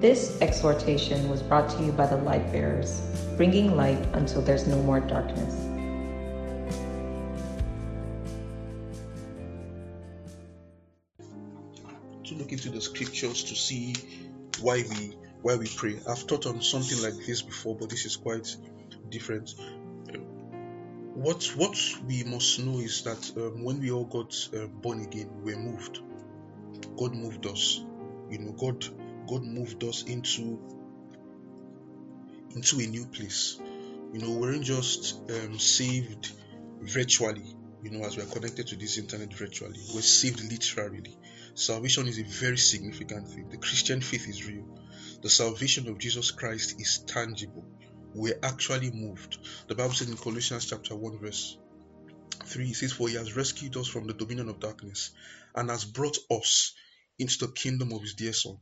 This exhortation was brought to you by the Light Bearers, bringing light until there's no more darkness. To look into the scriptures to see why we why we pray. I've taught on something like this before, but this is quite different. What what we must know is that um, when we all got uh, born again, we were moved. God moved us. You know, God God moved us into into a new place. You know, we weren't just um, saved virtually. You know, as we're connected to this internet virtually, we're saved literally. Salvation is a very significant thing. The Christian faith is real. The salvation of Jesus Christ is tangible. We're actually moved. The Bible says in Colossians chapter 1, verse 3, it says, For he has rescued us from the dominion of darkness and has brought us into the kingdom of his dear son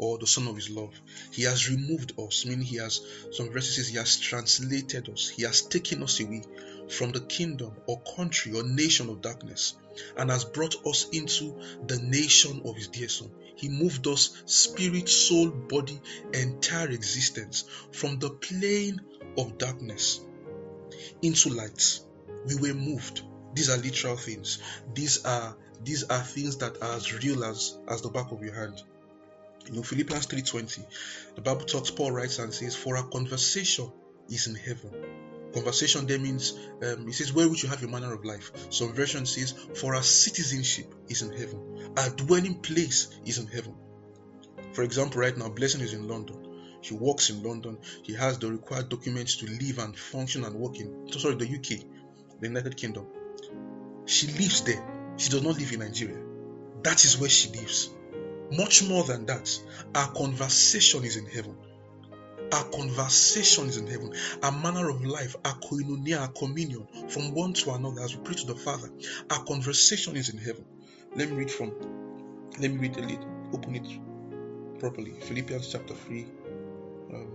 or the son of his love. He has removed us, meaning he has some verses says he has translated us, he has taken us away from the kingdom or country or nation of darkness and has brought us into the nation of his dear son. He moved us spirit, soul, body, entire existence from the plane of darkness into light. We were moved. These are literal things. These are these are things that are as real as as the back of your hand. You know, Philippians 3:20, the Bible talks, Paul writes and says, For our conversation is in heaven. Conversation there means um, it says where would you have your manner of life. Some version says, For our citizenship is in heaven. Our dwelling place is in heaven. For example, right now, Blessing is in London. She works in London. She has the required documents to live and function and work in sorry, the UK, the United Kingdom. She lives there. She does not live in Nigeria. That is where she lives. Much more than that, our conversation is in heaven. Our conversation is in heaven. Our manner of life, our koinonia, our communion from one to another as we pray to the Father. Our conversation is in heaven. Let me read from, let me read a little, open it properly. Philippians chapter 3, um,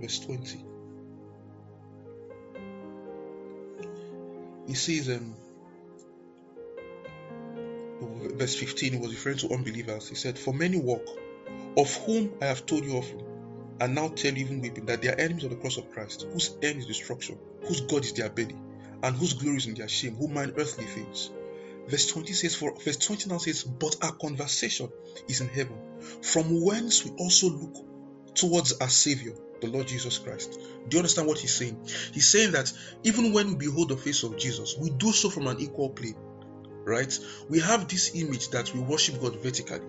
verse 20. He says, um, verse 15, he was referring to unbelievers. He said, For many walk, of whom I have told you often, and now tell you even weeping, that they are enemies of the cross of Christ, whose end is destruction, whose God is their belly, and whose glory is in their shame, who mind earthly things. Verse 20 says, for verse 20 now says, But our conversation is in heaven, from whence we also look towards our Savior, the Lord Jesus Christ. Do you understand what he's saying? He's saying that even when we behold the face of Jesus, we do so from an equal plane right? We have this image that we worship God vertically,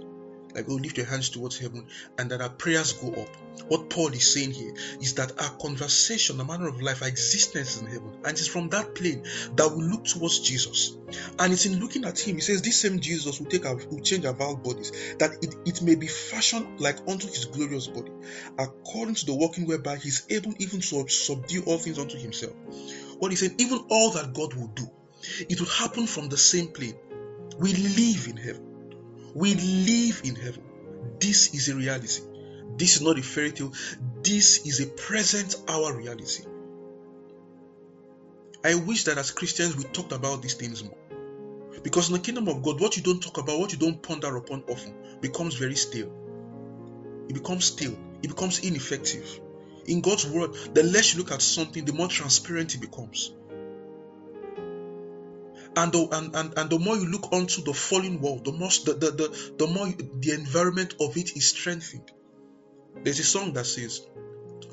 like we lift your hands towards heaven and that our prayers go up. What Paul is saying here is that our conversation, the manner of life, our existence is in heaven, and it's from that plane that we look towards Jesus. And it's in looking at Him, He says, This same Jesus will take our will change our vile bodies, that it, it may be fashioned like unto His glorious body, according to the working whereby He's able even to subdue all things unto Himself. What He's saying, even all that God will do it will happen from the same plane. We live in heaven. We live in heaven. This is a reality. This is not a fairy tale. This is a present hour reality. I wish that as Christians we talked about these things more. Because in the kingdom of God, what you don't talk about, what you don't ponder upon often, becomes very stale. It becomes stale. It becomes ineffective. In God's word, the less you look at something, the more transparent it becomes and the, and, and, and the more you look onto the fallen world the more the, the, the, the more the environment of it is strengthened there's a song that says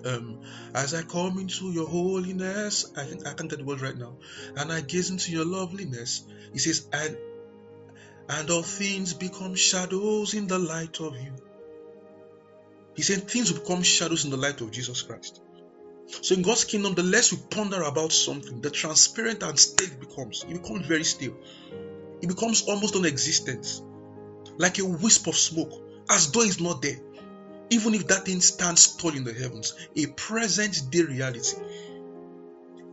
um, as I come into your holiness, I think I can't get the word right now, and I gaze into your loveliness. He says, and and all things become shadows in the light of you. He said things will become shadows in the light of Jesus Christ. So in God's kingdom, the less we ponder about something, the transparent and stale becomes. It becomes very still. It becomes almost non-existent, like a wisp of smoke, as though it's not there. Even if that thing stands tall in the heavens, a present day reality,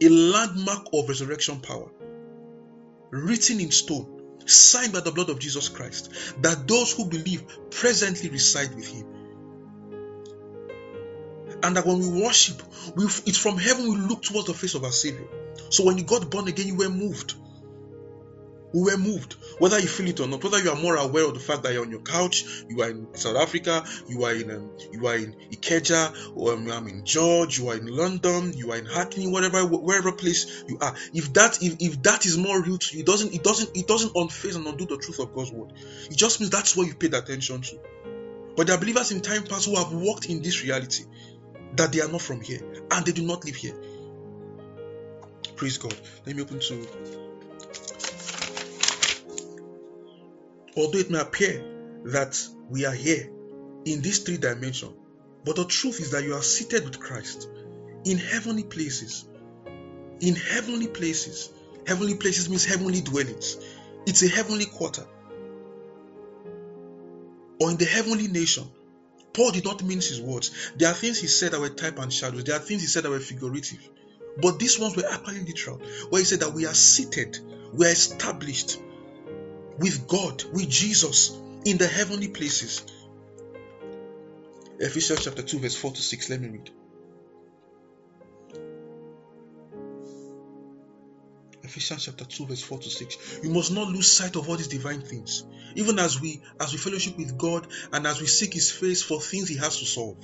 a landmark of resurrection power, written in stone, signed by the blood of Jesus Christ, that those who believe presently reside with Him and that when we worship, we, it's from heaven we look towards the face of our Savior. So when you got born again, you were moved. We were moved, whether you feel it or not, whether you are more aware of the fact that you're on your couch, you are in South Africa, you are in um, you are in Ikeja, or um, I'm in George, you are in London, you are in Hackney, whatever wherever place you are. If that if, if that is more real to you, it doesn't it doesn't it doesn't unface and undo the truth of God's word. It just means that's what you paid attention to. But there are believers in time past who have walked in this reality that they are not from here and they do not live here. Praise God. Let me open to Although it may appear that we are here in this three dimension, but the truth is that you are seated with Christ in heavenly places. In heavenly places. Heavenly places means heavenly dwellings. It's a heavenly quarter. Or in the heavenly nation. Paul did not mince his words. There are things he said that were type and shadows. There are things he said that were figurative. But these ones were actually literal. Where he said that we are seated, we are established with God, with Jesus in the heavenly places. Ephesians chapter 2, verse 4 to 6. Let me read. Ephesians chapter 2, verse 4 to 6. You must not lose sight of all these divine things. Even as we as we fellowship with God and as we seek his face for things he has to solve.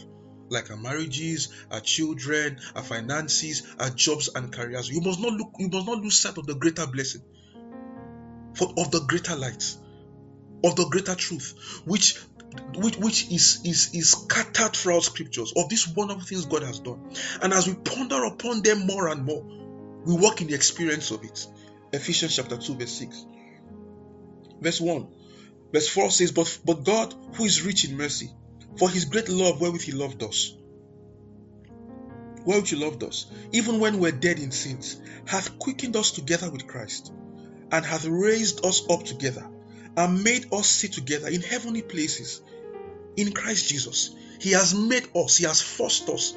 Like our marriages, our children, our finances, our jobs and careers. You must not look you must not lose sight of the greater blessing for, of the greater light, of the greater truth, which which, which is, is, is scattered throughout scriptures of these wonderful things God has done. And as we ponder upon them more and more, we walk in the experience of it. Ephesians chapter 2, verse 6. Verse 1. Verse 4 says, But, but God, who is rich in mercy, for his great love wherewith he loved us. Wherewith he loved us, even when we we're dead in sins, hath quickened us together with Christ and hath raised us up together and made us sit together in heavenly places in Christ Jesus. He has made us, He has forced us,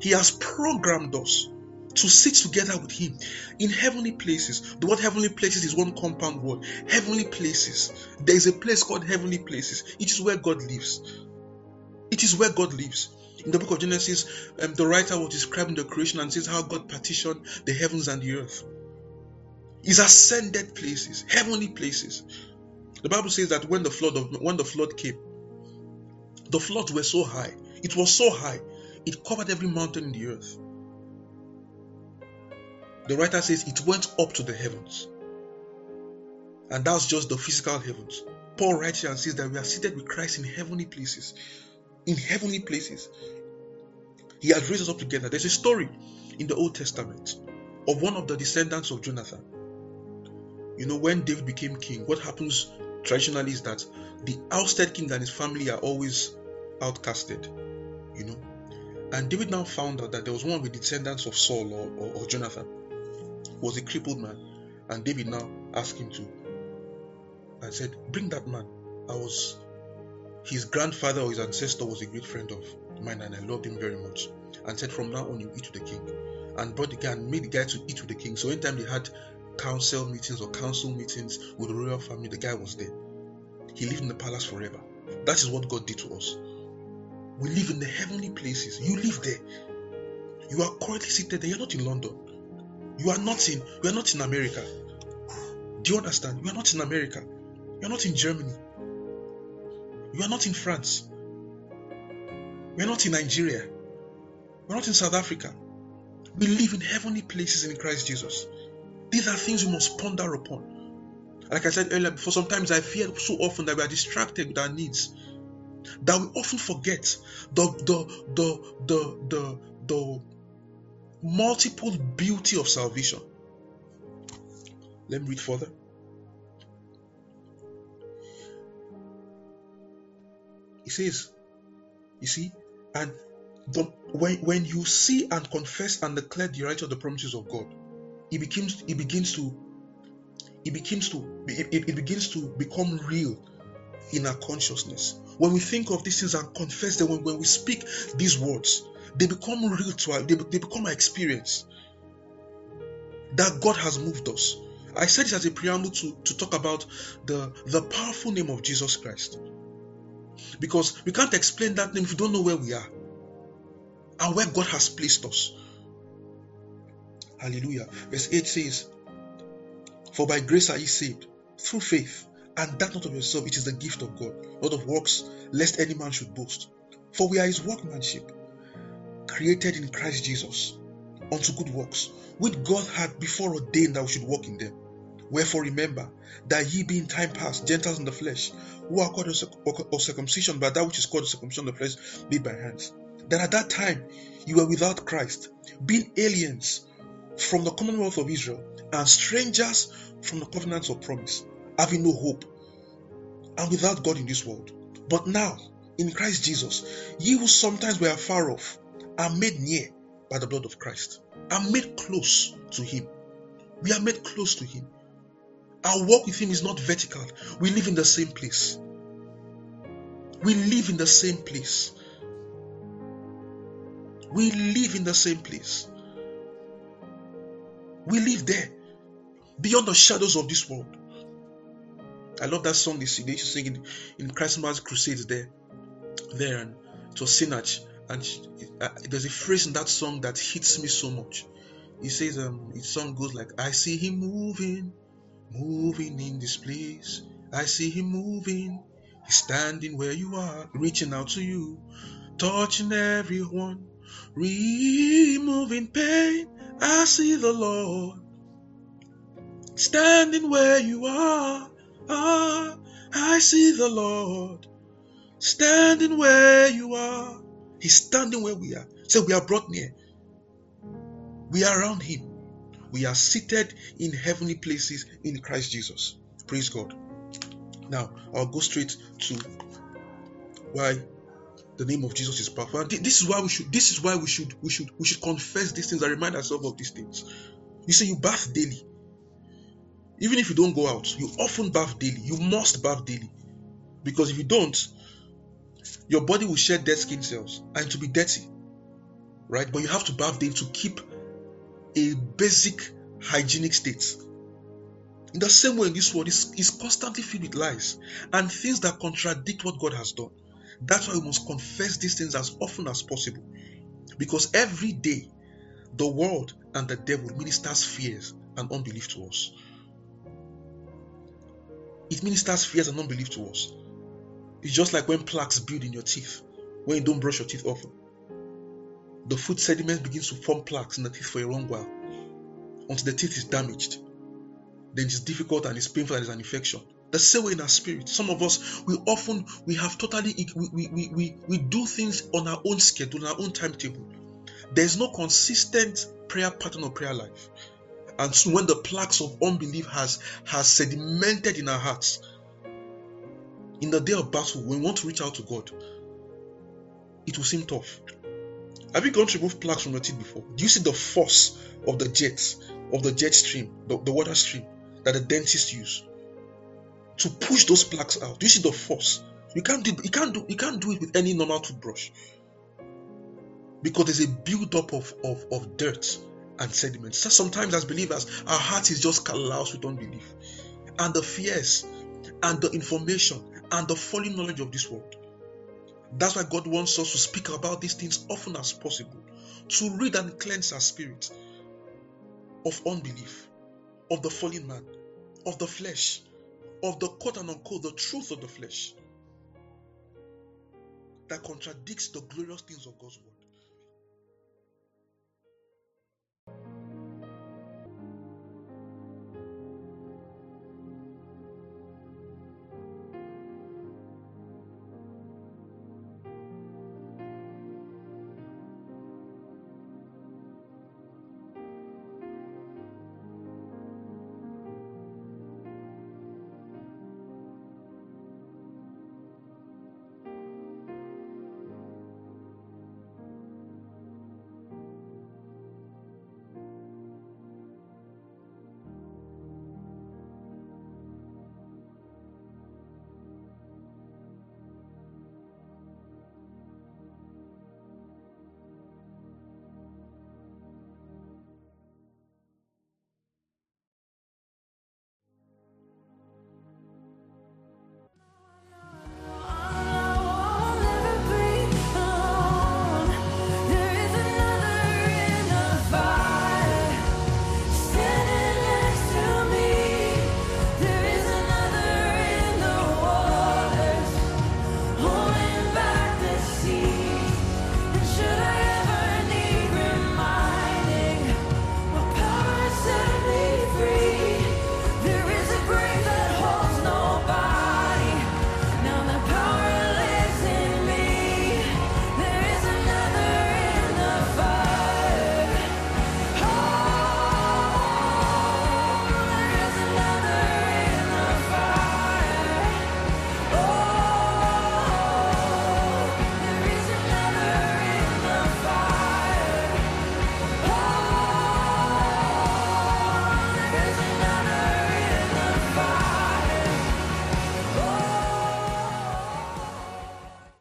He has programmed us to sit together with Him in heavenly places. The word heavenly places is one compound word. Heavenly places. There is a place called heavenly places. It is where God lives. It is where God lives. In the book of Genesis, um, the writer was describing the creation and says how God partitioned the heavens and the earth is ascended places, heavenly places. The Bible says that when the flood of when the flood came, the floods were so high. It was so high, it covered every mountain in the earth. The writer says it went up to the heavens. And that's just the physical heavens. Paul writes here and says that we are seated with Christ in heavenly places. In heavenly places. He has raised us up together. There's a story in the Old Testament of one of the descendants of Jonathan you know, when David became king, what happens traditionally is that the ousted king and his family are always outcasted. You know, and David now found out that there was one of the descendants of Saul or, or, or Jonathan was a crippled man, and David now asked him to and said, "Bring that man." I was his grandfather or his ancestor was a great friend of mine, and I loved him very much. And said, "From now on, you eat with the king." And brought the guy and made the guy to eat with the king. So anytime they had council meetings or council meetings with the royal family, the guy was there. He lived in the palace forever. That is what God did to us. We live in the heavenly places. You live there. You are currently seated there. You're not in London. You are not in you are not in America. Do you understand? You are not in America. You are not in Germany. You are not in France. You are not in Nigeria. You are not in South Africa. We live in heavenly places in Christ Jesus. These are things we must ponder upon. Like I said earlier, before sometimes I fear so often that we are distracted with our needs, that we often forget the the the the the, the multiple beauty of salvation. Let me read further. He says, you see, and the, when, when you see and confess and declare the right of the promises of God, it begins it begins to it begins to it, it begins to become real in our consciousness when we think of these things and confess them when, when we speak these words they become real to they, they become our experience that god has moved us i said this as a preamble to, to talk about the the powerful name of jesus christ because we can't explain that name if we don't know where we are and where god has placed us Hallelujah. Verse 8 says, For by grace are ye saved through faith, and that not of yourself, it is the gift of God, not of works, lest any man should boast. For we are his workmanship, created in Christ Jesus, unto good works, which God had before ordained that we should walk in them. Wherefore remember that ye be in time past Gentiles in the flesh, who are called of circumcision by that which is called circumcision of the flesh made by hands. That at that time you were without Christ, being aliens from the commonwealth of Israel and strangers from the covenants of promise, having no hope and without God in this world. But now, in Christ Jesus, ye who sometimes were far off are made near by the blood of Christ, are made close to Him. We are made close to Him. Our walk with Him is not vertical, we live in the same place. We live in the same place. We live in the same place. We live there, beyond the shadows of this world. I love that song they, they to sing in, in Christmas crusades there, there, and it was Sinach. And she, uh, there's a phrase in that song that hits me so much. He says, um, his song goes like, I see him moving, moving in this place. I see him moving. He's standing where you are, reaching out to you, touching everyone, removing pain. I see the Lord standing where you are. Ah, I see the Lord standing where you are. He's standing where we are. So we are brought near. We are around Him. We are seated in heavenly places in Christ Jesus. Praise God. Now, I'll go straight to why the name of Jesus is powerful. And this is why we should. This is why we should. We should. We should confess these things and remind ourselves of these things. You say you bath daily. Even if you don't go out, you often bath daily. You must bath daily. Because if you don't, your body will shed dead skin cells and to be dirty. Right? But you have to bath them to keep a basic hygienic state. In the same way, this world is, is constantly filled with lies and things that contradict what God has done. That's why we must confess these things as often as possible. Because every day, the world and the devil ministers fears and unbelief to us. It ministers fears and unbelief to us. It's just like when plaques build in your teeth when you don't brush your teeth often. The food sediment begins to form plaques in the teeth for a long while until the teeth is damaged. Then it's difficult and it's painful and it's an infection. The same way in our spirit. Some of us, we often we have totally we, we, we, we, do things on our own schedule, on our own timetable. There's no consistent prayer pattern or prayer life. And so when the plaques of unbelief has has sedimented in our hearts, in the day of battle, when we want to reach out to God, it will seem tough. Have you gone to remove plaques from your teeth before? Do you see the force of the jets, of the jet stream, the, the water stream that the dentists use to push those plaques out? Do you see the force? You can't do you can't do you can't do it with any normal toothbrush. Because there's a build-up of, of, of dirt and sediments. So sometimes as believers, our heart is just callous with unbelief. And the fears and the information and the falling knowledge of this world. That's why God wants us to speak about these things often as possible, to read and cleanse our spirit of unbelief, of the fallen man, of the flesh, of the quote and unquote the truth of the flesh that contradicts the glorious things of God's word.